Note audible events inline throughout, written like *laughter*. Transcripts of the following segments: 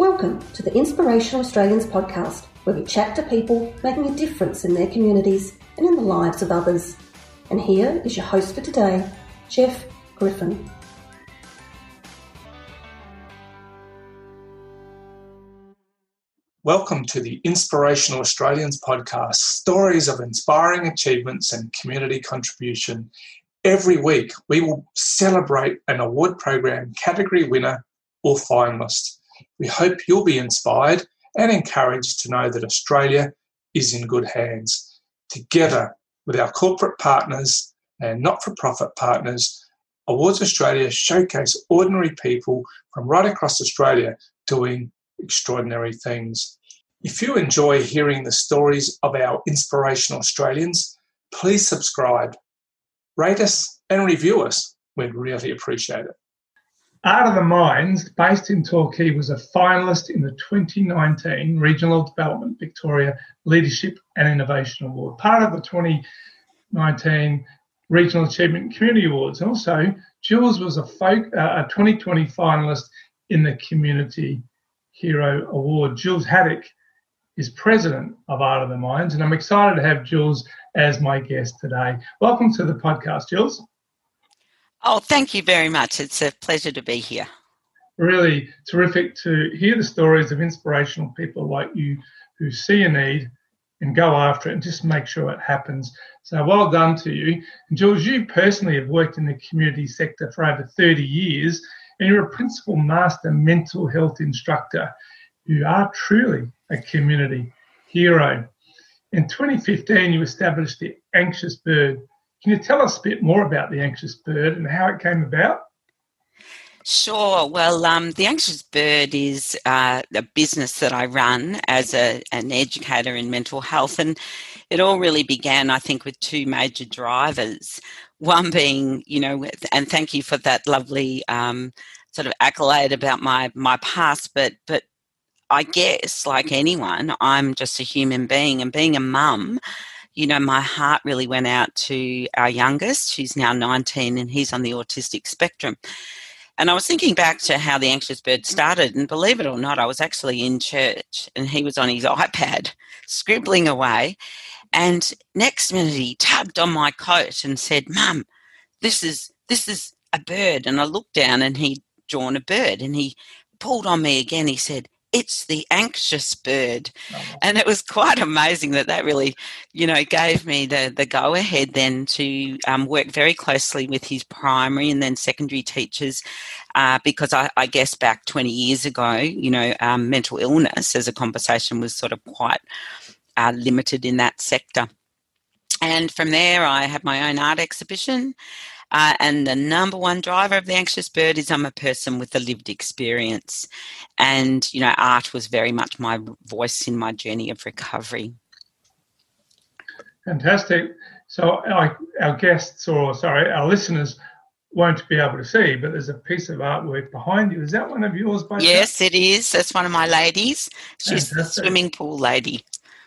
Welcome to the Inspirational Australians podcast, where we chat to people making a difference in their communities and in the lives of others. And here is your host for today, Jeff Griffin. Welcome to the Inspirational Australians podcast stories of inspiring achievements and community contribution. Every week, we will celebrate an award program category winner or finalist. We hope you'll be inspired and encouraged to know that Australia is in good hands. Together with our corporate partners and not for profit partners, Awards Australia showcase ordinary people from right across Australia doing extraordinary things. If you enjoy hearing the stories of our inspirational Australians, please subscribe, rate us, and review us. We'd really appreciate it. Art of the Minds, based in Torquay, was a finalist in the 2019 Regional Development Victoria Leadership and Innovation Award, part of the 2019 Regional Achievement Community Awards. And Also, Jules was a, folk, uh, a 2020 finalist in the Community Hero Award. Jules Haddock is president of Art of the Minds, and I'm excited to have Jules as my guest today. Welcome to the podcast, Jules. Oh, thank you very much. It's a pleasure to be here. Really terrific to hear the stories of inspirational people like you who see a need and go after it and just make sure it happens. So well done to you. And Jules, you personally have worked in the community sector for over 30 years and you're a principal master mental health instructor. You are truly a community hero. In 2015, you established the Anxious Bird can you tell us a bit more about the Anxious Bird and how it came about? Sure. Well, um, the Anxious Bird is uh, a business that I run as a, an educator in mental health, and it all really began, I think, with two major drivers. One being, you know, and thank you for that lovely um, sort of accolade about my my past, but but I guess, like anyone, I'm just a human being, and being a mum you know, my heart really went out to our youngest, who's now 19 and he's on the autistic spectrum. And I was thinking back to how the Anxious Bird started, and believe it or not, I was actually in church and he was on his *laughs* iPad scribbling away. And next minute he tugged on my coat and said, Mum, this is this is a bird. And I looked down and he'd drawn a bird and he pulled on me again. He said, it's the anxious bird. Oh, and it was quite amazing that that really, you know, gave me the, the go ahead then to um, work very closely with his primary and then secondary teachers uh, because I, I, guess back 20 years ago, you know, um, mental illness as a conversation was sort of quite uh, limited in that sector. And from there, I had my own art exhibition. Uh, and the number one driver of the anxious bird is I'm a person with a lived experience. And, you know, art was very much my voice in my journey of recovery. Fantastic. So, our, our guests, or sorry, our listeners, won't be able to see, but there's a piece of artwork behind you. Is that one of yours? By yes, it is. That's one of my ladies. She's Fantastic. the swimming pool lady.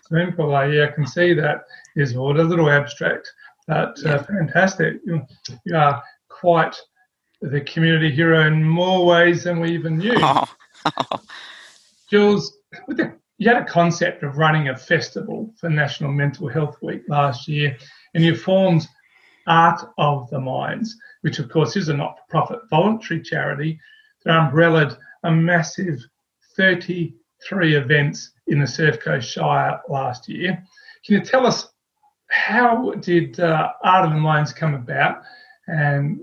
Swimming pool lady. I can see that is what a little abstract. But uh, fantastic. You, you, are quite the community hero in more ways than we even knew. Oh. *laughs* Jules, the, you had a concept of running a festival for National Mental Health Week last year, and you formed Art of the Minds, which of course is a not for profit voluntary charity that umbrellaed a massive 33 events in the Surf Coast Shire last year. Can you tell us how did uh, Art of the Minds come about, and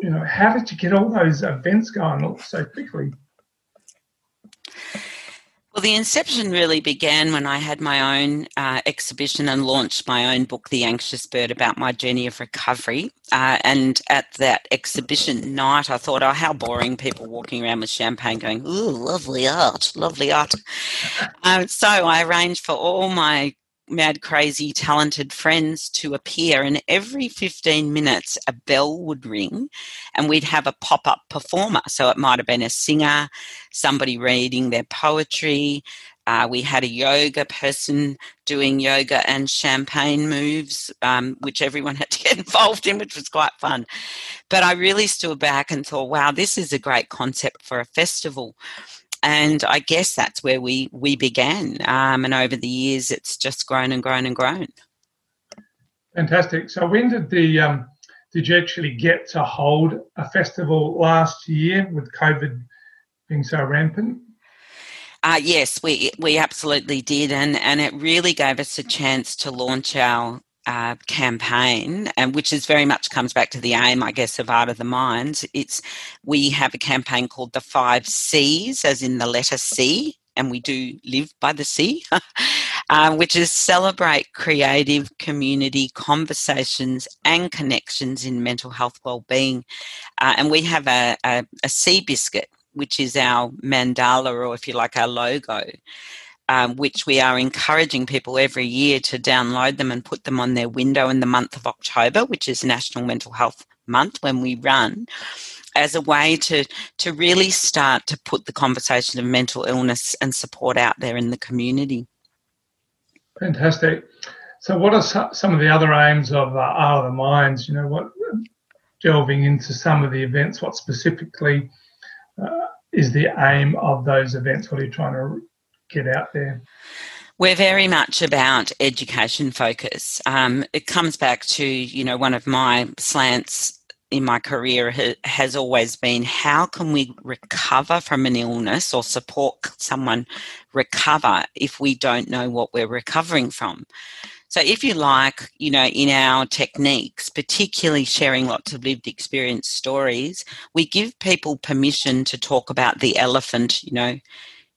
you know how did you get all those events going so quickly? Well, the inception really began when I had my own uh, exhibition and launched my own book, The Anxious Bird, about my journey of recovery. Uh, and at that exhibition night, I thought, oh, how boring people walking around with champagne going, ooh, lovely art, lovely art. *laughs* Um, so I arranged for all my mad, crazy, talented friends to appear, and every 15 minutes a bell would ring, and we'd have a pop up performer. So it might have been a singer, somebody reading their poetry. Uh, we had a yoga person doing yoga and champagne moves, um, which everyone *laughs* had to get involved in, which was quite fun. But I really stood back and thought, wow, this is a great concept for a festival. And I guess that's where we we began. Um, and over the years, it's just grown and grown and grown. Fantastic. So when did the um, did you actually get to hold a festival last year with COVID being so rampant? Uh, yes, we we absolutely did, and and it really gave us a chance to launch our uh, campaign, and which is very much comes back to the aim, I guess, of Art of the Mind. It's we have a campaign called the Five C's, as in the letter C, and we do live by the sea, uh, *laughs* which is celebrate creative community conversations and connections in mental health well-being. Uh, and we have a, biscuit, which is our mandala, or if you like, our logo. Um, which we are encouraging people every year to download them and put them on their window in the month of October, which is National Mental Health Month when we run as a way to to really start to put the conversation of mental illness and support out there in the community. Fantastic. So, what are some of the other aims of uh, of the Minds? You know, what delving into some of the events. What specifically uh, is the aim of those events? What are you trying to get out there? We're very much about education focus. Um, it comes back to you know one of my slants in my career has always been how can we recover from an illness or support someone recover if we don't know what we're recovering from. So, if you like, you know, in our techniques, particularly sharing lots of lived experience stories, we give people permission to talk about the elephant, you know,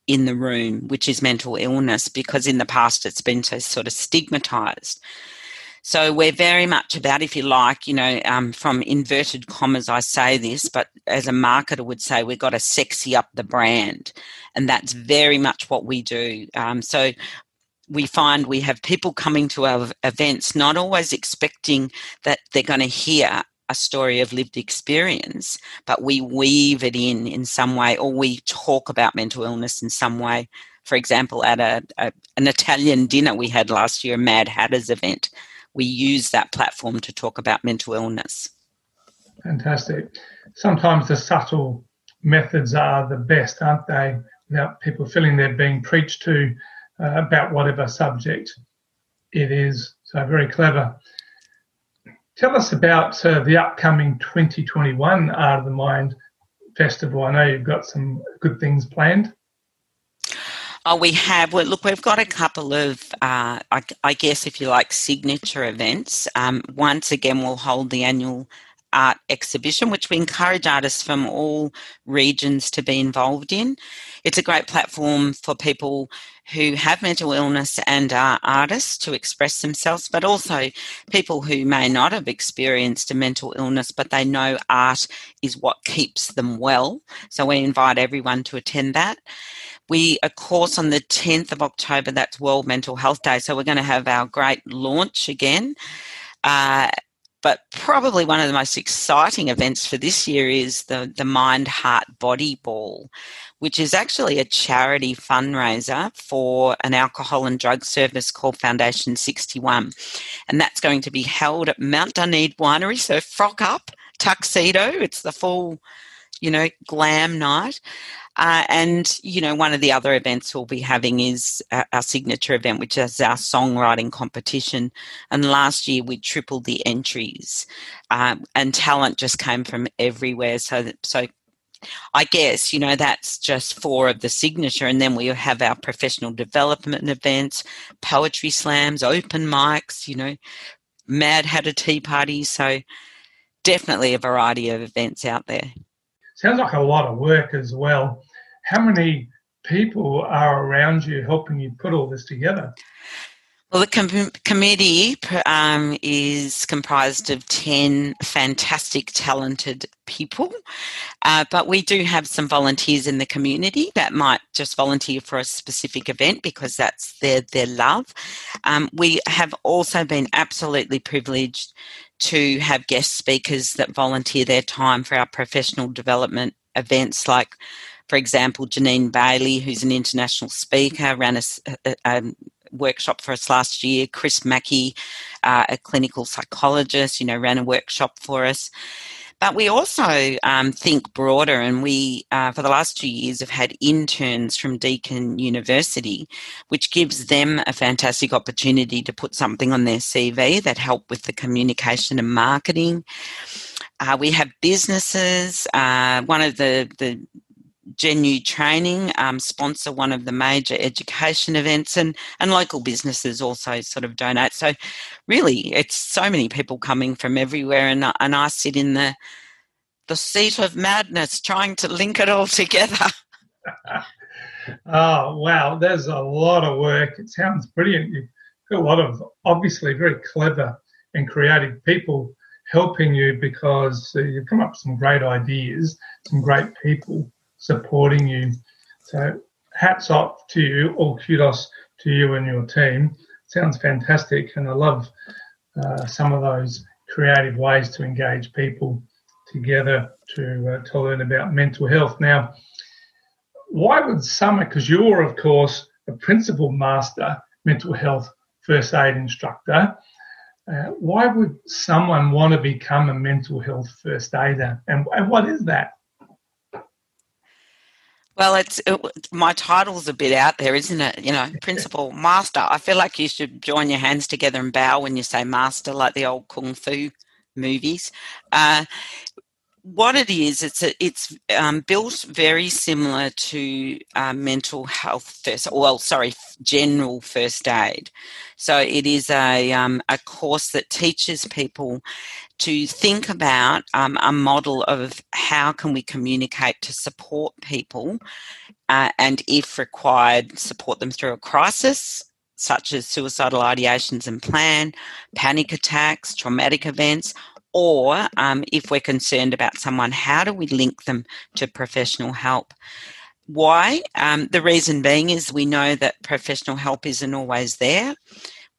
in the room, which is mental illness, because in the past it's been so sort of stigmatized. So we're very much about, if you like, you know, um, from inverted commas, I say this, but as a marketer would say, we've got to sexy up the brand. And that's very much what we do. Um, so we find we have people coming to our events not always expecting that they're going to hear a story of lived experience, but we weave it in in some way, or we talk about mental illness in some way. For example, at a, a an Italian dinner we had last year, Mad Hatters event, we use that platform to talk about mental illness. Fantastic. Sometimes the subtle methods are the best, aren't they? Without people feeling they're being preached to uh, about whatever subject it is. So very clever. Tell us about uh, the upcoming 2021 Art of the Mind Festival. I know you've got some good things planned. Oh, we have. Well, look, we've got a couple of, uh, I, I, guess, if you like, signature events. Um, once again, we'll hold the annual art exhibition, which we encourage artists from all regions to be involved in. It's a great platform for people who have mental illness and are artists to express themselves, but also people who may not have experienced a mental illness, but they know art is what keeps them well. So we invite everyone to attend that. We, of course, on the 10th of October, that's World Mental Health Day. So we're going to have our great launch again. Uh, but probably one of the most exciting events for this year is the, the Mind Heart Body Ball, which is actually a charity fundraiser for an alcohol and drug service called Foundation 61. And that's going to be held at Mount Duneed Winery. So frock up, tuxedo, it's the full, you know, glam night. Uh, and, you know, one of the other events we'll be having is our signature event, which is our songwriting competition. And last year we tripled the entries, um, and talent just came from everywhere. So, so I guess, you know, that's just four of the signature. And then we have our professional development events, poetry slams, open mics, you know, Mad Hatter tea Party. So definitely a variety of events out there. Sounds like a lot of work as well. How many people are around you helping you put all this together? Well, the com- committee um, is comprised of 10 fantastic, talented people, uh, but we do have some volunteers in the community that might just volunteer for a specific event because that's their, their love. Um, we have also been absolutely privileged to have guest speakers that volunteer their time for our professional development events, like, for example, Janine Bailey, who's an international speaker, ran a, a, a workshop for us last year. Chris Mackey, uh, a clinical psychologist, you know, ran a workshop for us. But we also um, think broader, and we, uh, for the last two years, have had interns from Deakin University, which gives them a fantastic opportunity to put something on their CV that help with the communication and marketing. Uh, we have businesses. Uh, one of the, the Genu Training um, sponsor one of the major education events, and and local businesses also sort of donate. So, really, it's so many people coming from everywhere, and and I sit in the the seat of madness trying to link it all together. *laughs* *laughs* oh wow, there's a lot of work. It sounds brilliant. You've got a lot of obviously very clever and creative people helping you because uh, you've come up with some great ideas, some great people supporting you. So hats off to you, all kudos to you and your team. Sounds fantastic, and I love uh, some of those creative ways to engage people together to uh, to learn about mental health. Now, why would someone? Because you're, of course, a principal master mental health first aid instructor. Uh, why would someone want to become a mental health first aider, and, and what is that? Well, it's it, my title's a bit out there, isn't it? You know, *laughs* principal master. I feel like you should join your hands together and bow when you say master, like the old kung fu movies. Uh, what it is, it's a, it's um, built very similar to uh, mental health first. Well, sorry, general first aid. So it is a um, a course that teaches people to think about um, a model of how can we communicate to support people, uh, and if required, support them through a crisis such as suicidal ideations and plan, panic attacks, traumatic events, or um, if we're concerned about someone, how do we link them to professional help? Why? Um, the reason being is we know that professional help isn't always there.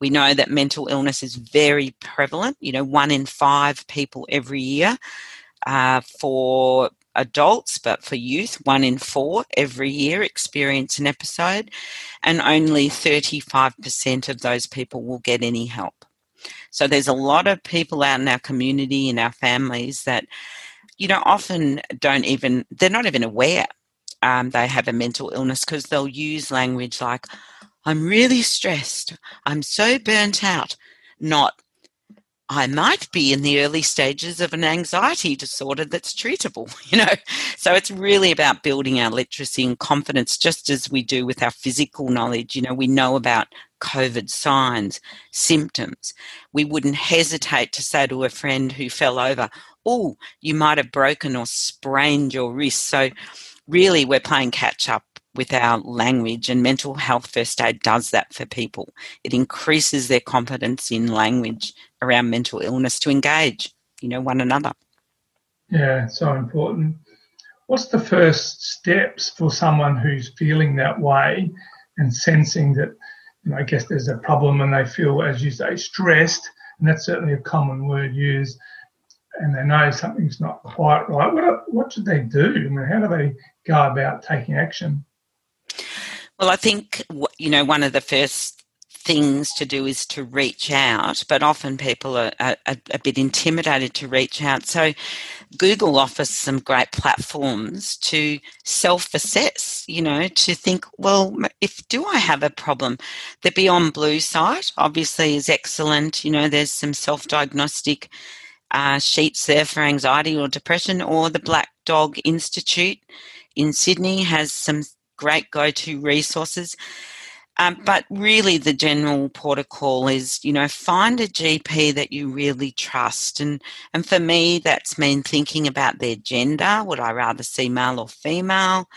We know that mental illness is very prevalent, you know, one in five people every year. Uh, for adults, but for youth, one in four every year experience an episode, and only 35% of those people will get any help. So there's a lot of people out in our community, in our families that, you know, often don't even, they're not even aware um, they have a mental illness because they'll use language like, I'm really stressed, I'm so burnt out, not, I might be in the early stages of an anxiety disorder that's treatable, *laughs* you know. So it's really about building our literacy and confidence, just as we do with our physical knowledge. You know, we know about COVID signs, symptoms. We wouldn't hesitate to say to a friend who fell over, Oh, you might have broken or sprained your wrist. So, really, we're playing catch up with our language, and mental health first aid does that for people. It increases their confidence in language around mental illness to engage, you know, one another. Yeah, so important. What's the first steps for someone who's feeling that way and sensing that I guess there's a problem and they feel, as you say, stressed, and that's certainly a common word used, and they know something's not quite right. What, what should they do? I mean, how do they go about taking action? Well, I think, you know, one of the first things to do is to reach out, but often people are, are, are, a bit intimidated to reach out. So, Google offers some great platforms to self assess, you know, to think, well, if do I have a problem? The Beyond Blue site obviously is excellent. You know, there's some self diagnostic uh, sheets there for anxiety or depression, or the Black Dog Institute in Sydney has some great go to resources. Um, but really, the general protocol is, you know, find a GP that you really trust. And, and for me, that's mean thinking about their gender. Would I rather see male or female?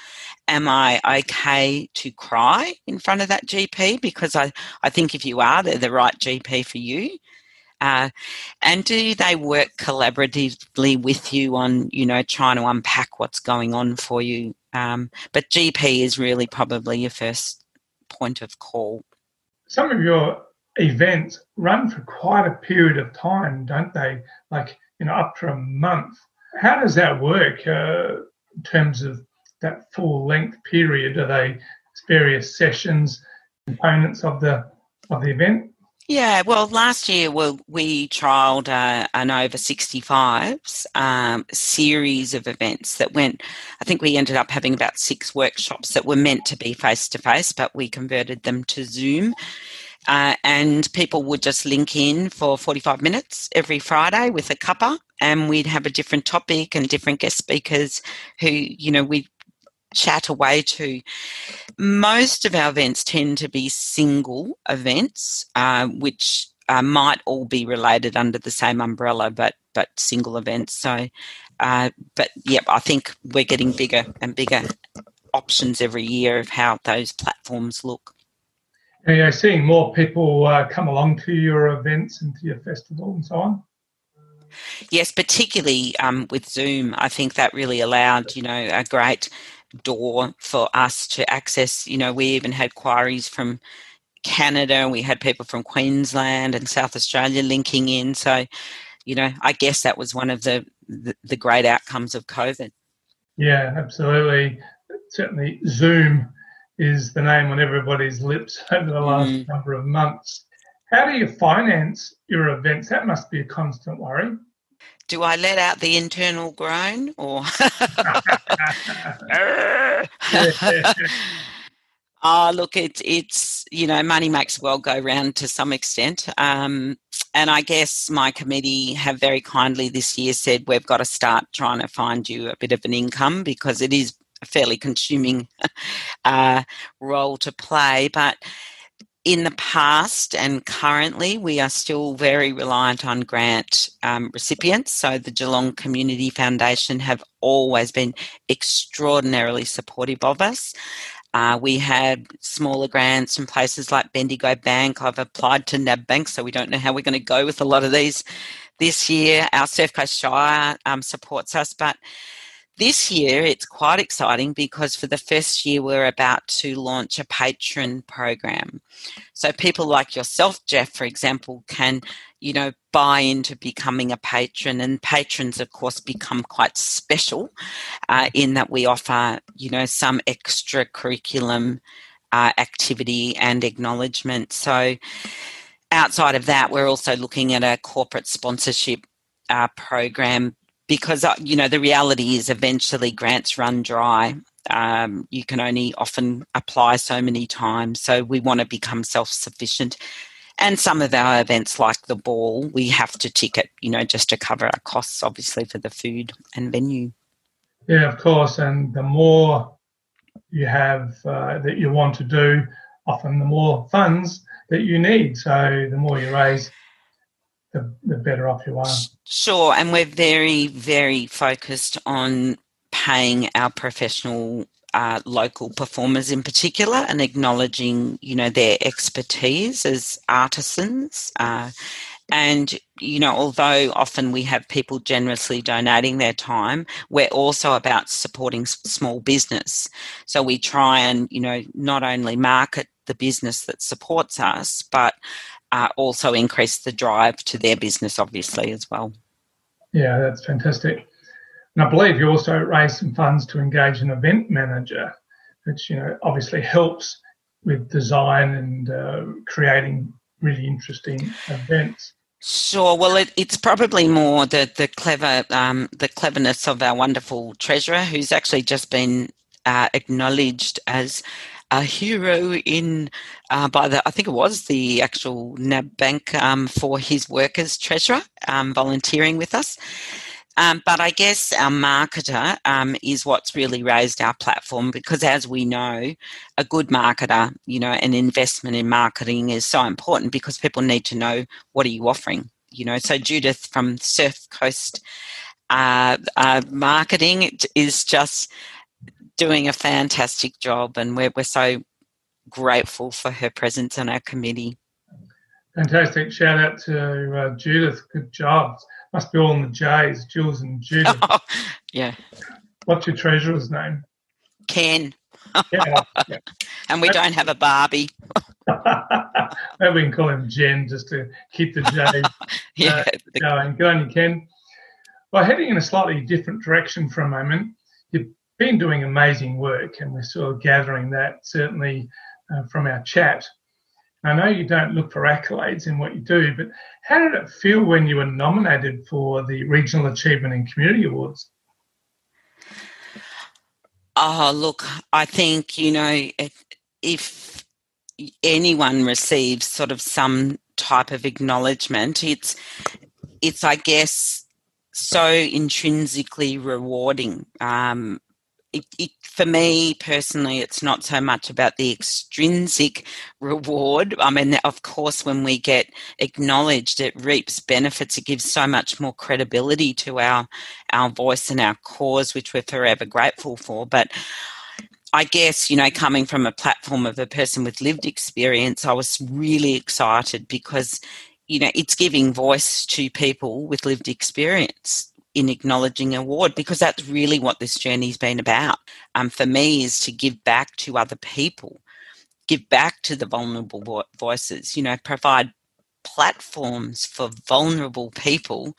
Am I okay to cry in front of that GP? Because I, I think if you are, they're the right GP for you. Uh, and do they work collaboratively with you on, you know, trying to unpack what's going on for you? Um, but GP is really probably your first point of call. Some of your events run for quite a period of time, don't they? Like, you know, up to a month. How does that work uh, in terms of that full length period? Are they various sessions, components of the of the event? Yeah, well, last year well, we trialled uh, an over 65s um, series of events that went, I think we ended up having about six workshops that were meant to be face to face, but we converted them to Zoom. Uh, and people would just link in for 45 minutes every Friday with a cuppa, and we'd have a different topic and different guest speakers who, you know, we chat away to. Most of our events tend to be single events, uh, which uh, might all be related under the same umbrella, but but single events. So, uh, but yeah, I think we're getting bigger and bigger options every year of how those platforms look. Are you seeing more people uh, come along to your events and to your festival and so on? Yes, particularly um, with Zoom, I think that really allowed you know a great door for us to access. You know, we even had queries from Canada, we had people from Queensland and South Australia linking in. So, you know, I guess that was one of the, the, the great outcomes of COVID. Yeah, absolutely. Certainly, Zoom is the name on everybody's lips *laughs* over the last mm. number of months. How do you finance your events? That must be a constant worry do I let out the internal groan or? *laughs* *laughs* oh, look, it's it's you know money makes the world go round to some extent, um, and I guess my committee have very kindly this year said we've got to start trying to find you a bit of an income because it is a fairly consuming *laughs* uh, role to play, but in the past and currently, we are still very reliant on grant um, recipients. So, the Geelong Community Foundation have always been extraordinarily supportive of us. Uh, we had smaller grants from places like Bendigo Bank. I've applied to NAB Bank, so we don't know how we're going to go with a lot of these this year. Our Surf Coast Shire um, supports us, but this year, it's quite exciting because for the first year, we're about to launch a patron program. So, people like yourself, Jeff, for example, can, you know, buy into becoming a patron. And patrons, of course, become quite special uh, in that we offer, you know, some extra curriculum uh, activity and acknowledgement. So, outside of that, we're also looking at a corporate sponsorship uh, program because uh, you know the reality is eventually grants run dry. Um, you can only often apply so many times so we want to become self-sufficient. And some of our events like the ball we have to ticket you know just to cover our costs obviously for the food and venue. Yeah of course and the more you have uh, that you want to do often the more funds that you need. So the more you raise the, the better off you are. Sure, and we're very, very focused on paying our professional uh, local performers in particular and acknowledging, you know, their expertise as artisans. Uh, and, you know, although often we have people generously donating their time, we're also about supporting small business. So we try and, you know, not only market the business that supports us, but uh, also increase the drive to their business, obviously, as well. Yeah, that's fantastic. And I believe you also raised some funds to engage an event manager, which you know obviously helps with design and uh, creating really interesting events. Sure. Well, it, it's probably more the the clever um, the cleverness of our wonderful treasurer, who's actually just been uh, acknowledged as a hero in uh, by the I think it was the actual NAB Bank um, for his work as treasurer, um, volunteering with us. Um, but I guess our marketer um, is what's really raised our platform because, as we know, a good marketer, you know, an investment in marketing is so important because people need to know what are you offering. You know, so Judith from Surf Coast uh, uh, Marketing is just doing a fantastic job, and we're, we're so grateful for her presence on our committee. Fantastic. Shout out to uh, Judith. Good job. Must be all in the J's, Jules and Judith. Oh, *laughs* yeah. What's your treasurer's name? Ken. Yeah, yeah. *laughs* and we don't have a Barbie. *laughs* Maybe we can call him Jen just to keep the J yeah, uh, going. Good on you, Ken. Well, heading in a slightly different direction for a moment, you been doing amazing work, and we're sort of gathering that certainly uh, from our chat. I know you don't look for accolades in what you do, but how did it feel when you were nominated for the Regional Achievement and Community Awards? Oh, look, I think, you know, if, if anyone receives sort of some type of acknowledgement, it's, it's, I guess, so intrinsically rewarding. Um, it, it, for me personally, it's not so much about the extrinsic reward. I mean, of course, when we get acknowledged, it reaps benefits. It gives so much more credibility to our our voice and our cause, which we're forever grateful for. But I guess, you know, coming from a platform of a person with lived experience, I was really excited because, you know, it's giving voice to people with lived experience in acknowledging award because that's really what this journey's been about. Um, for me, is to give back to other people, give back to the vulnerable vo- voices. You know, provide platforms for vulnerable people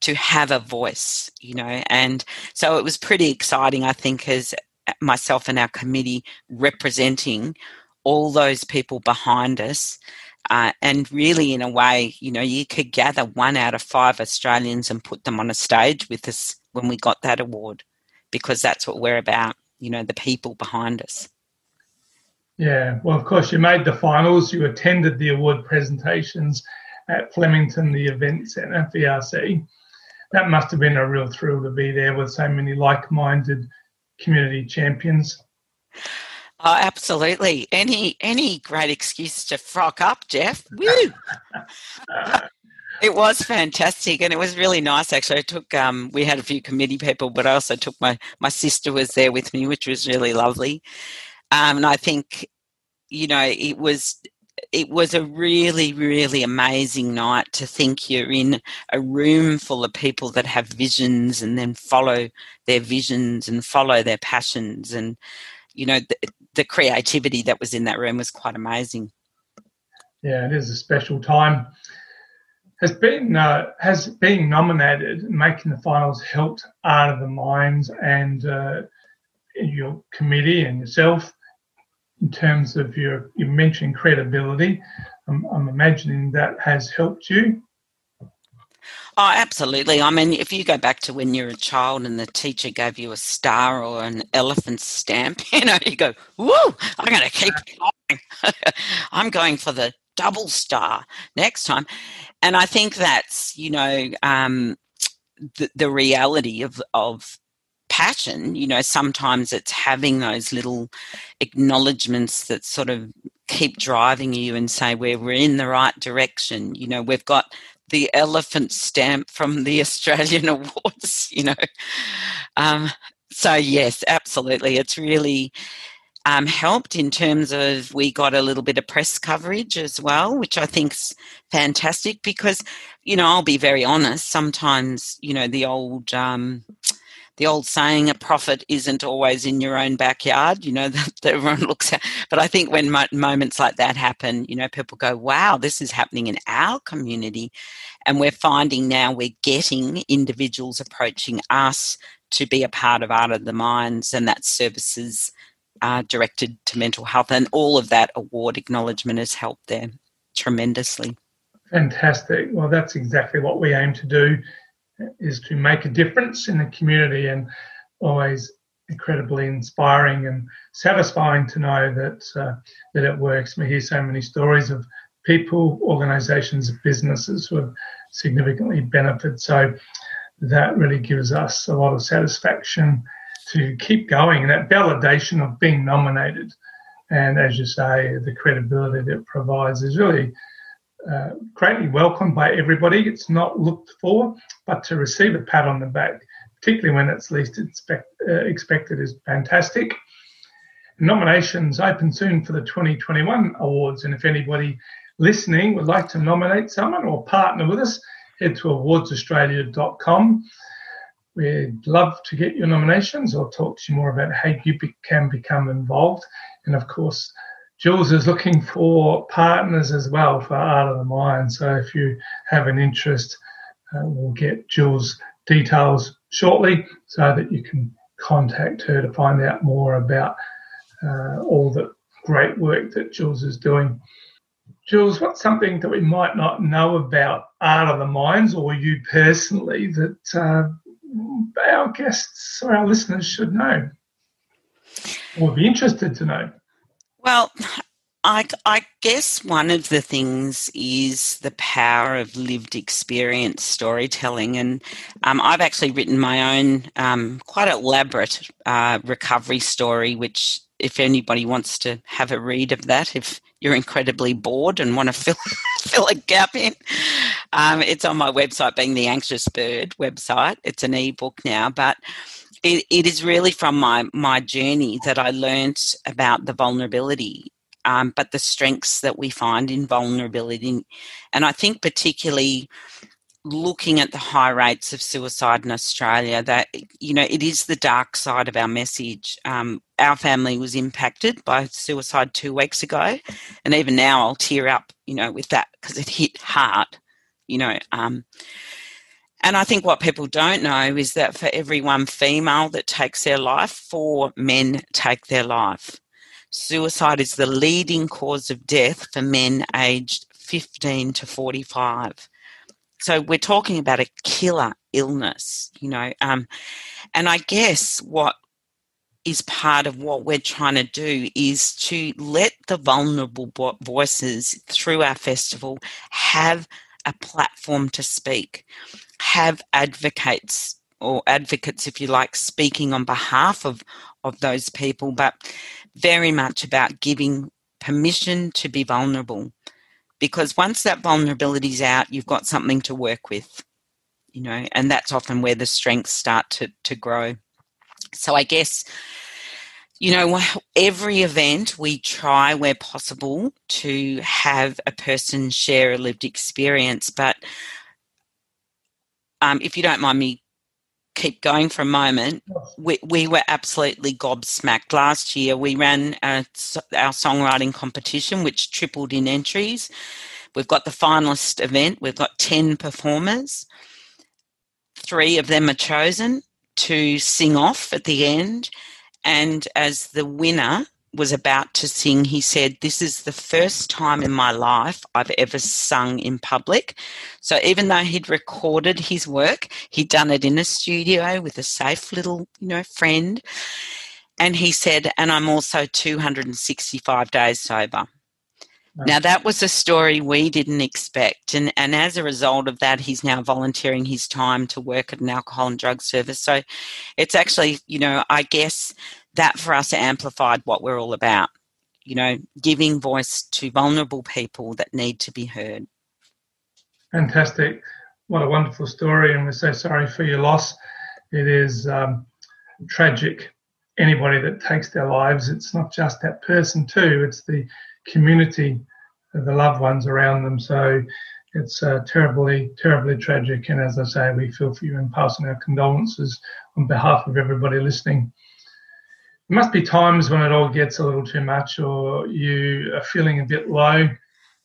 to have a voice. You know, and so it was pretty exciting. I think as myself and our committee representing all those people behind us uh, and really, in a way, you know, you could gather one out of five Australians and put them on a stage with us when we got that award, because that's what we're about, you know, the people behind us. Yeah, well, of course, you made the finals, you attended the award presentations at Flemington, the event centre, VRC. That must have been a real thrill to be there with so many like minded community champions. Oh, absolutely. Any any great excuse to frock up, Jeff. Woo! it was fantastic, and it was really nice. Actually, I took um, we had a few committee people, but I also took my my sister was there with me, which was really lovely. Um, and I think, you know, it was it was a really really amazing night to think you're in a room full of people that have visions and then follow their visions and follow their passions and you know the, the creativity that was in that room was quite amazing. Yeah, it is a special time. Has been uh, has being nominated, making the finals helped Art of the Minds and uh, your committee and yourself in terms of your you mentioned credibility. I'm, I'm imagining that has helped you. Oh, absolutely. I mean, if you go back to when you're a child and the teacher gave you a star or an elephant stamp, *laughs* you know, you go, whoa, I'm going to keep going. I'm going for the double star next time. And I think that's, you know, um, the, the reality of, of passion. You know, sometimes it's having those little acknowledgements that sort of keep driving you and say, we're, we're in the right direction. You know, we've got the elephant stamp from the Australian *laughs* Awards, you know. Um, so, yes, absolutely. It's really um, helped in terms of we got a little bit of press coverage as well, which I think's fantastic because, you know, I'll be very honest, sometimes, you know, the old. Um, the old saying, a prophet isn't always in your own backyard, you know, *laughs* that, that everyone looks at. But I think when mo- moments like that happen, you know, people go, wow, this is happening in our community. And we're finding now we're getting individuals approaching us to be a part of Art of the Minds and that services are directed to mental health. And all of that award acknowledgement has helped there tremendously. Fantastic. Well, that's exactly what we aim to do is to make a difference in the community and always incredibly inspiring and satisfying to know that uh, that it works. We hear so many stories of people, organisations, businesses who have significantly benefited. So that really gives us a lot of satisfaction to keep going. And that validation of being nominated, and as you say, the credibility that it provides is really uh, greatly welcomed by everybody. It's not looked for, but to receive a pat on the back, particularly when it's least expect, uh, expected, is fantastic. Nominations open soon for the 2021 awards, and if anybody listening would like to nominate someone or partner with us, head to awardsaustralia.com. We'd love to get your nominations or talk to you more about how you can become involved. And of course, Jules is looking for partners as well for Art of the Mind. So if you have an interest, uh, we'll get Jules' details shortly so that you can contact her to find out more about uh, all the great work that Jules is doing. Jules, what's something that we might not know about Art of the Minds or you personally that uh, our guests or our listeners should know or be interested to know? Well, I, I, guess one of the things is the power of lived experience storytelling. And um, I've actually written my own um, quite elaborate uh, recovery story, which, if anybody wants to have a read of that, if you're incredibly bored and want to *laughs* fill fill a gap in, um, it's on my website, being the Anxious Bird website. It's an ebook now, but it, it is really from my my journey that I learned about the vulnerability, um, but the strengths that we find in vulnerability, and I think particularly looking at the high rates of suicide in Australia, that you know it is the dark side of our message. Um, our family was impacted by suicide two weeks ago, and even now I'll tear up, you know, with that because it hit hard, you know. Um, and I think what people don't know is that for every one female that takes their life, four men take their life. Suicide is the leading cause of death for men aged 15 to 45 so we're talking about a killer illness, you know. Um, and I guess what is part of what we're trying to do is to let the vulnerable voices through our festival have a platform to speak, have advocates or advocates, if you like, speaking on behalf of, of those people, but very much about giving permission to be vulnerable because once that vulnerability is out, you've got something to work with, you know, and that's often where the strengths start to, to grow. So I guess, you know, every event we try where possible to have a person share a lived experience, but um, if you don't mind me keep going for a moment, we, we were absolutely gobsmacked. Last year, we ran a, our songwriting competition, which tripled in entries. We've got the finalist event, we've got 10 performers. Three of them are chosen to sing off at the end. And as the winner, was about to sing, he said, This is the first time in my life I've ever sung in public. So even though he'd recorded his work, he'd done it in a studio with a safe little, you know, friend. And he said, And I'm also 265 days sober. Now, that was a story we didn't expect. And, and as a result of that, he's now volunteering his time to work at an alcohol and drug service. So it's actually, you know, I guess that for us amplified what we're all about, you know, giving voice to vulnerable people that need to be heard. Fantastic. What a wonderful story. And we're so sorry for your loss. It is um, tragic. Anybody that takes their lives, it's not just that person, too, it's the community, of the loved ones around them. So it's uh, terribly, terribly tragic. And as I say, we feel for you and passing our condolences on behalf of everybody listening there must be times when it all gets a little too much or you are feeling a bit low.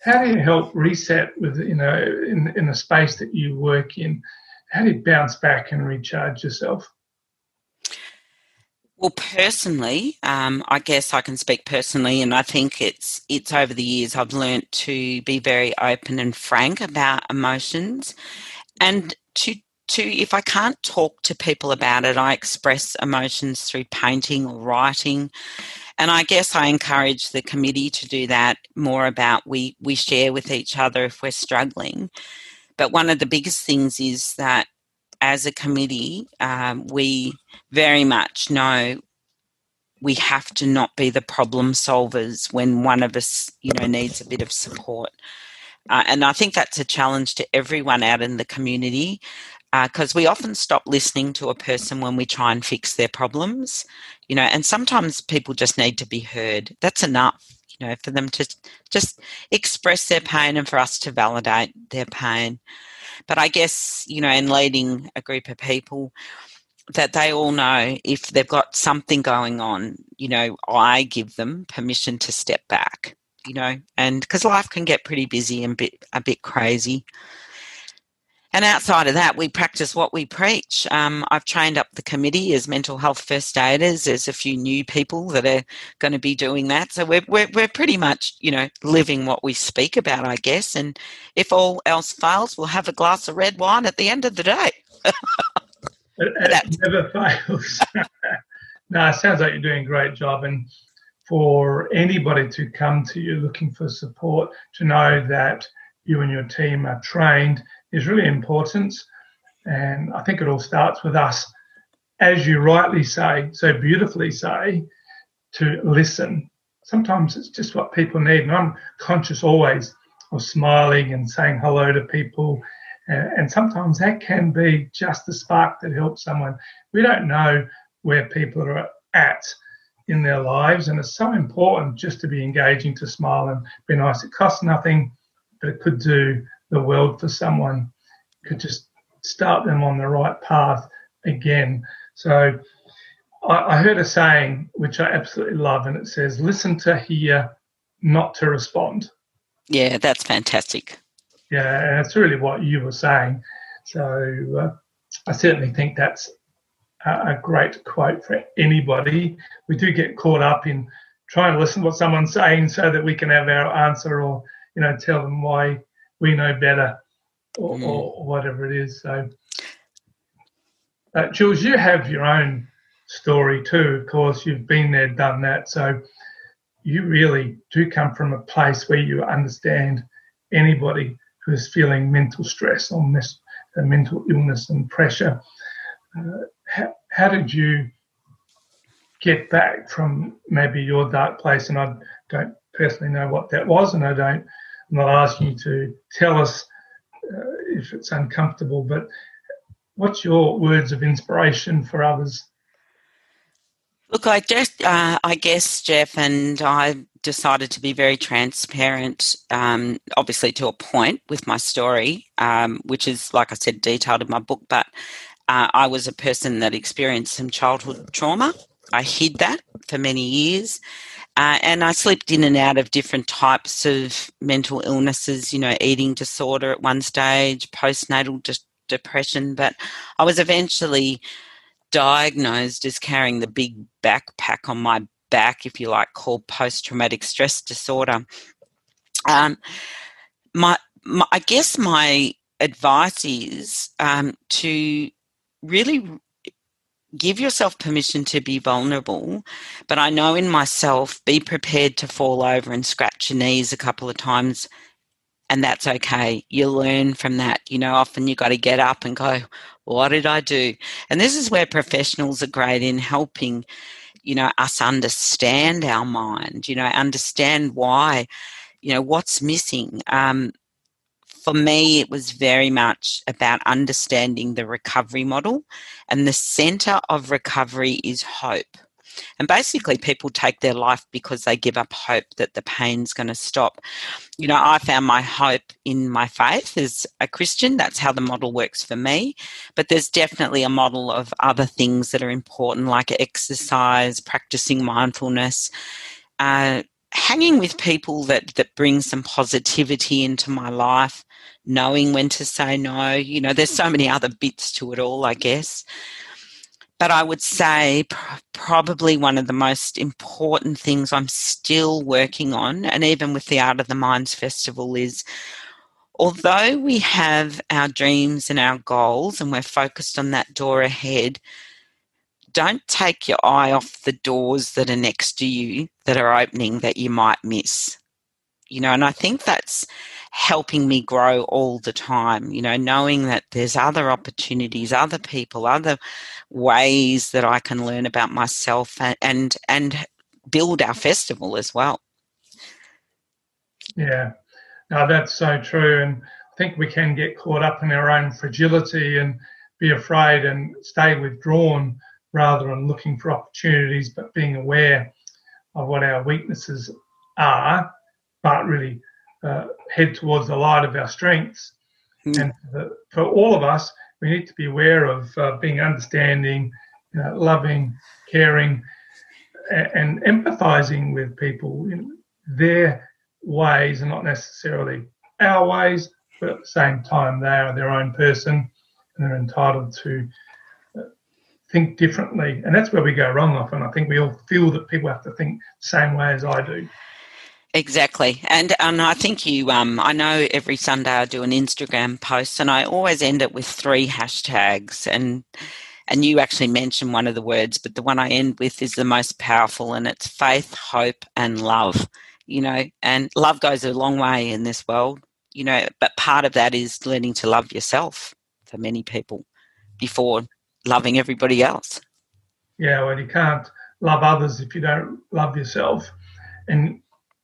How do you help reset with, you know, in, in the space that you work in? How do you bounce back and recharge yourself? Well, personally, um, I guess I can speak personally, and I think it's it's over the years I've learned to be very open and frank about emotions, and to to if I can't talk to people about it, I express emotions through painting or writing. And I guess I encourage the committee to do that more about we, we share with each other if we're struggling. But one of the biggest things is that as a committee, um, we very much know we have to not be the problem solvers when one of us, you know, needs a bit of support. Uh, and I think that's a challenge to everyone out in the community because uh, we often stop listening to a person when we try and fix their problems, you know, and sometimes people just need to be heard. That's enough, you know, for them to just express their pain and for us to validate their pain. But I guess, you know, in leading a group of people, that they all know if they've got something going on, you know, I give them permission to step back, you know, and because life can get pretty busy and bit, a bit crazy. And outside of that, we practice what we preach. Um, I've trained up the committee as mental health first aiders. There's a few new people that are going to be doing that. So we're, we're, we're pretty much, you know, living what we speak about, I guess. And if all else fails, we'll have a glass of red wine at the end of the day. *laughs* it, it never *laughs* fails. *laughs* no, it sounds like you're doing a great job. And for anybody to come to you looking for support, to know that you and your team are trained is really important. And I think it all starts with us, as you rightly say, so beautifully say, to listen. Sometimes it's just what people need. And I'm conscious always of smiling and saying hello to people. Uh, and sometimes that can be just the spark that helps someone. We don't know where people are at in their lives, and it's so important just to be engaging, to smile and be nice. It costs nothing, but it could do the world for someone, could just start them on the right path again. So I, I heard a saying which I absolutely love, and it says, "Listen to hear, not to respond." Yeah, that's fantastic. Yeah, and that's really what you were saying. So uh, I certainly think that's a, a great quote for anybody. We do get caught up in trying to listen to what someone's saying so that we can have our answer or you know tell them why we know better or, mm. or whatever it is. So, uh, Jules, you have your own story too. Of course, you've been there, done that. So, you really do come from a place where you understand anybody who is feeling mental stress or mis- uh, mental illness and pressure. Uh, how, how did you get back from maybe your dark place? And I don't personally know what that was, and I don't I'm not asking you to tell us uh, if it's uncomfortable, but what's your words of inspiration for others? Look, I just, uh, I guess, Jeff, and I decided to be very transparent, um, obviously to a point with my story, um, which is, like I said, detailed in my book. But uh, I was a person that experienced some childhood trauma. I hid that for many years. Uh, and I slipped in and out of different types of mental illnesses, you know, eating disorder at one stage, postnatal de- depression. But I was eventually diagnosed as carrying the big backpack on my back, if you like, called post traumatic stress disorder. Um, my, my, I guess my advice is um, to really give yourself permission to be vulnerable. But I know in myself, be prepared to fall over and scratch your knees a couple of times. And that's okay. You learn from that. You know, often you got to get up and go, what did I do? And this is where professionals are great in helping, you know, us understand our mind, you know, understand why, you know, what's missing. Um, for me, it was very much about understanding the recovery model, and the center of recovery is hope. And basically, people take their life because they give up hope that the pain's going to stop. You know, I found my hope in my faith as a Christian. That's how the model works for me. But there's definitely a model of other things that are important, like exercise, practicing mindfulness. Uh, hanging with people that that bring some positivity into my life knowing when to say no. You know, there's so many other bits to it all, I guess. But I would say pr- probably one of the most important things I'm still working on, and even with the Art of the Minds Festival, is although we have our dreams and our goals and we're focused on that door ahead, don't take your eye off the doors that are next to you that are opening that you might miss. You know, and I think that's helping me grow all the time, you know, knowing that there's other opportunities, other people, other ways that I can learn about myself and and, and build our festival as well. Yeah. No, that's so true. And I think we can get caught up in our own fragility and be afraid and stay withdrawn rather than looking for opportunities, but being aware of what our weaknesses are, but really uh, head towards the light of our strengths. Mm. And for, for, all of us, we need to be aware of uh, being understanding, uh, loving, caring, and, and empathizing with people. in their ways and not necessarily our ways, but at the same time, they are their own person and they're entitled to think differently. And that's where we go wrong often. I think we all feel that people have to think the same way as I do. Exactly, and and I think you. Um, I know every Sunday I do an Instagram post, and I always end it with three hashtags. And and you actually mentioned one of the words, but the one I end with is the most powerful, and it's faith, hope, and love. You know, and love goes a long way in this world. You know, but part of that is learning to love yourself for many people before loving everybody else. Yeah, well, you can't love others if you don't love yourself, and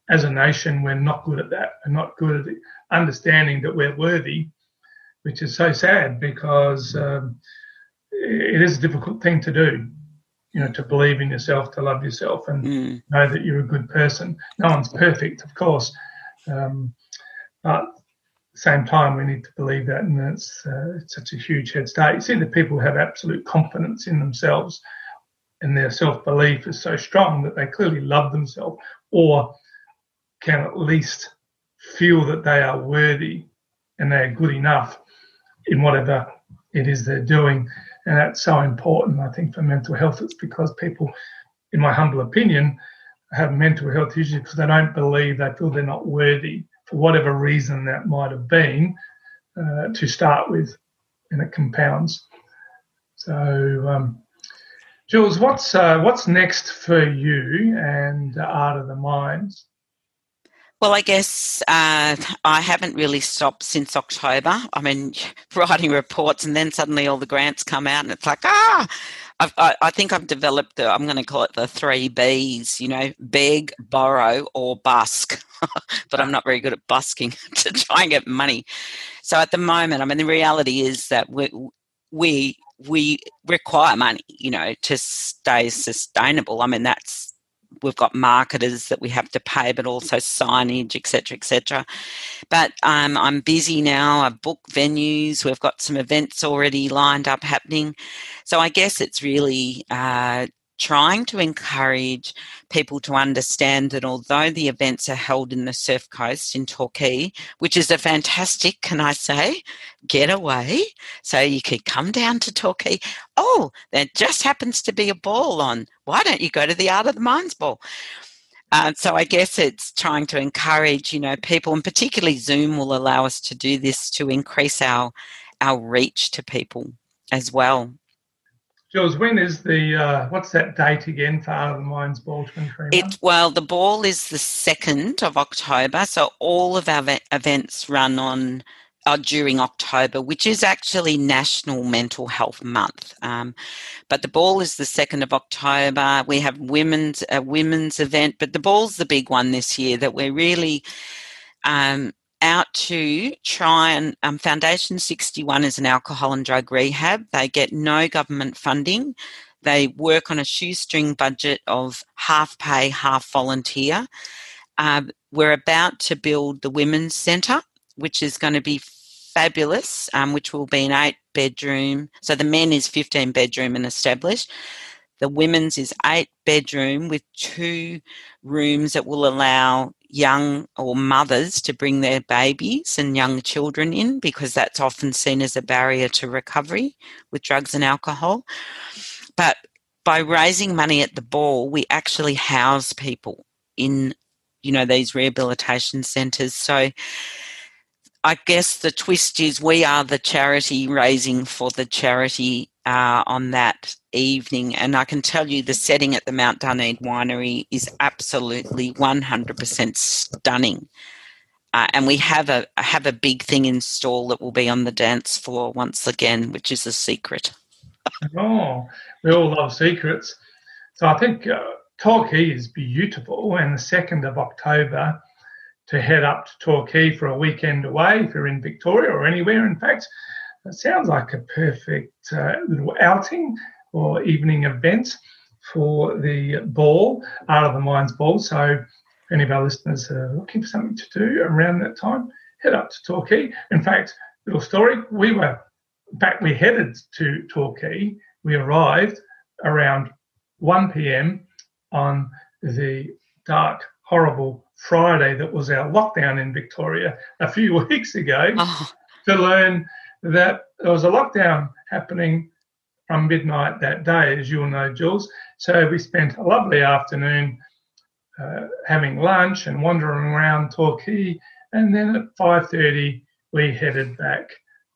as a nation, we're not good at that. We're not good at understanding that we're worthy, which is so sad because um, it is a difficult thing to do. You know, to believe in yourself, to love yourself, and mm. know that you're a good person. No one's perfect, of course, um, but same time, we need to believe that, and it's, uh, it's such a huge head start. You see, the people have absolute confidence in themselves, and their self belief is so strong that they clearly love themselves, or can at least feel that they are worthy and they are good enough in whatever it is they're doing. And that's so important, I think, for mental health. It's because people, in my humble opinion, have mental health issues because they don't believe they feel they're not worthy for whatever reason that might have been uh, to start with, and it compounds. So, um, Jules, what's uh, what's next for you and Art of the Minds? Well, I guess uh, I haven't really stopped since October. I mean, *laughs* writing reports, and then suddenly all the grants come out, and it's like, ah, I, I think I've developed the, I'm going to call it the three Bs, you know, beg, borrow, or busk. *laughs* but I'm not very good at busking *laughs* to try and get money. So at the moment, I mean, the reality is that we, we, we require money, you know, to stay sustainable. I mean, that's we've got marketers that we have to pay, but also signage, etc., etc. But um, I'm busy now. I book venues. We've got some events already lined up happening. So I guess it's really uh, trying to encourage people to understand that although the events are held in the Surf Coast in Torquay, which is a fantastic, can I say, getaway, so you could come down to Torquay. Oh, there just happens to be a ball on. Why don't you go to the Art of the Minds ball? Uh, so I guess it's trying to encourage, you know, people, and particularly Zoom will allow us to do this to increase our our reach to people as well. Jules, when is the uh, what's that date again for Art of the Minds Ball 23? It, well, the ball is the second of October, so all of our events run on uh, during October, which is actually National Mental Health Month. Um, but the ball is the second of October. We have women's a women's event, but the ball's the big one this year that we're really um, out to try and um, Foundation 61 is an alcohol and drug rehab. They get no government funding. They work on a shoestring budget of half pay, half volunteer. Uh, we're about to build the Women's Centre, which is going to be fabulous, um, which will be an eight bedroom. So the men is 15 bedroom and established. The women's is eight bedroom with two rooms that will allow young or mothers to bring their babies and young children in because that's often seen as a barrier to recovery with drugs and alcohol. But by raising money at the ball, we actually house people in, you know, these rehabilitation centres. So I guess the twist is we are the charity raising for the charity uh, on that evening. And I can tell you the setting at the Mount Duneed Winery is absolutely 100% stunning. Uh, and we have a have a big thing installed that will be on the dance floor once again, which is a secret. oh, we all love secrets. So I think uh, Torquay is beautiful, and the second of October to head up to Torquay for a weekend away if you're in Victoria or anywhere. In fact, it sounds like a perfect uh, little outing or evening event for the ball, Art of the Minds ball. So if any of our listeners are looking for something to do around that time, head up to Torquay. In fact, little story, we were, in fact, we headed to Torquay. We arrived around 1 p.m. on the dark, horrible Friday, that was our lockdown in Victoria a few *laughs* weeks ago, oh. to learn that there was a lockdown happening from midnight that day, as you'll know, Jules. So we spent a lovely afternoon uh, having lunch and wandering around Torquay, and then at 5:30 we headed back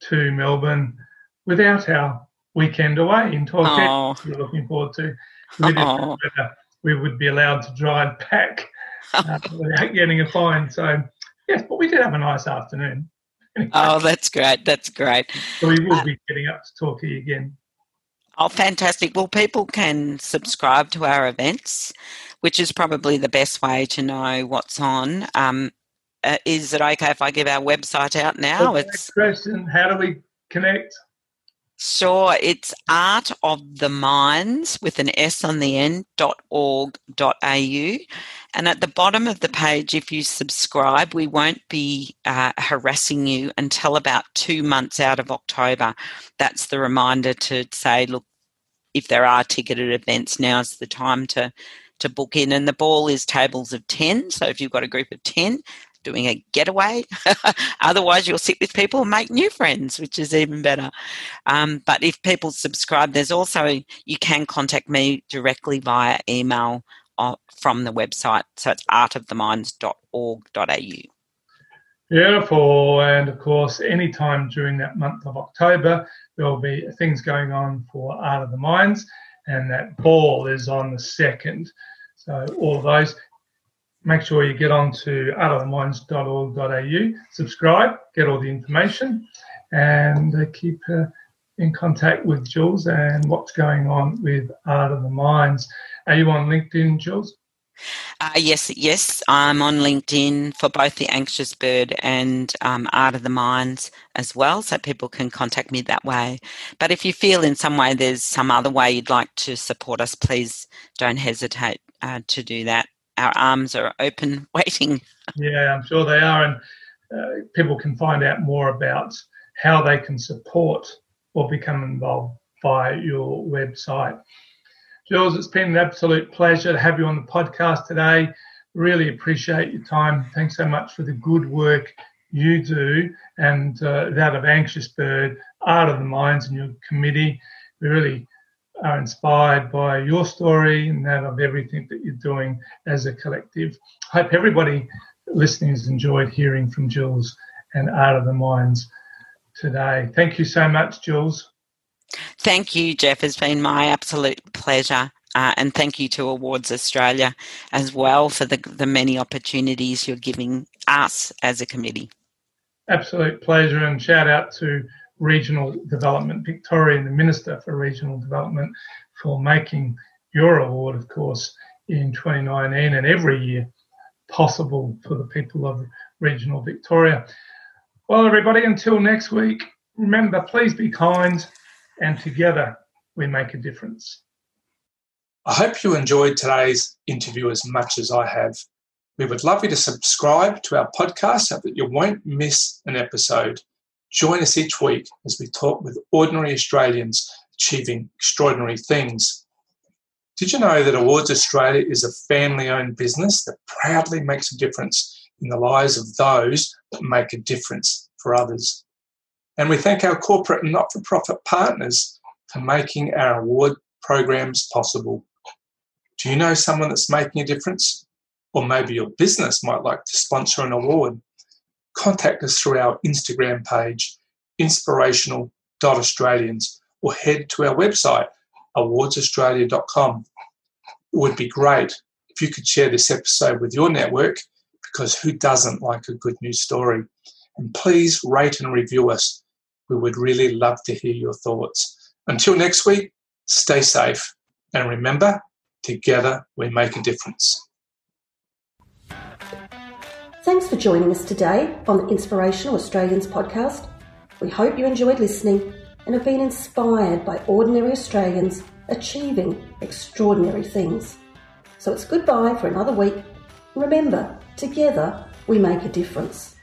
to Melbourne without our weekend away in Torquay. Oh. We're looking forward to. Oh. We would be allowed to drive back uh, *laughs* without getting a fine. So yes, but we did have a nice afternoon. Oh, that's great. That's great. *laughs* So we will uh, be getting up to Torquay again. Oh, fantastic. Well, people can subscribe to our events, which is probably the best way to know what's on. Um, uh, is it okay if I give our website out now? Well, it's question. How do we connect? Sure, it's Art of the Minds with an S on the end dot org dot au, and at the bottom of the page, if you subscribe, we won't be uh, harassing you until about two months out of October. That's the reminder to say, look, if there are ticketed events, now's the time to to book in. And the ball is tables of ten, so if you've got a group of ten, doing a getaway. *laughs* Otherwise, you'll sit with people and make new friends, which is even better. Um, but if people subscribe, there's also, you can contact me directly via email from the website. So it's artoftheminds.org.au. Beautiful. And of course, anytime during that month of October, there will be things going on for Art of the Minds, and that ball is on the second. So all of those make sure you get on to artoftheminds.org.au, subscribe, get all the information, and uh, keep uh, in contact with Jules and what's going on with Art of the Minds. Are you on LinkedIn, Jules? Uh, yes, yes, I'm on LinkedIn for both the Anxious Bird and um, Art of the Minds as well, so people can contact me that way. But if you feel in some way there's some other way you'd like to support us, please don't hesitate uh, to do that our arms are open, *laughs* waiting. Yeah, I'm sure they are, and uh, people can find out more about how they can support or become involved via your website. Jules, it's been an absolute pleasure to have you on the podcast today. Really appreciate your time. Thanks so much for the good work you do and uh, that of Anxious Bird, Art of the Minds, and your committee. We really are inspired by your story and that of everything that you're doing as a collective. Hope everybody listening has enjoyed hearing from Jules and Art of the Minds today. Thank you so much, Jules. Thank you, Jeff. It's been my absolute pleasure. Uh, and thank you to Awards Australia as well for the, the many opportunities you're giving us as a committee. Absolute pleasure, and shout out to Regional Development Victoria and the Minister for Regional Development for making your award, of course, in 2019 and every year possible for the people of regional Victoria. Well, everybody, until next week, remember, please be kind and together we make a difference. I hope you enjoyed today's interview as much as I have. We would love you to subscribe to our podcast so that you won't miss an episode. Join us each week as we talk with ordinary Australians achieving extraordinary things. Did you know that Awards Australia is a family owned business that proudly makes a difference in the lives of those that make a difference for others? And we thank our corporate and not for profit partners for making our award programs possible. Do you know someone that's making a difference? Or maybe your business might like to sponsor an award contact us through our Instagram page, inspirational.australians, or head to our website, awardsaustralia.com. It would be great if you could share this episode with your network because who doesn't like a good news story? And please rate and review us. We would really love to hear your thoughts. Until next week, stay safe and remember, together we make a difference. Thanks for joining us today on the Inspirational Australians podcast. We hope you enjoyed listening and have been inspired by ordinary Australians achieving extraordinary things. So it's goodbye for another week. Remember, together we make a difference.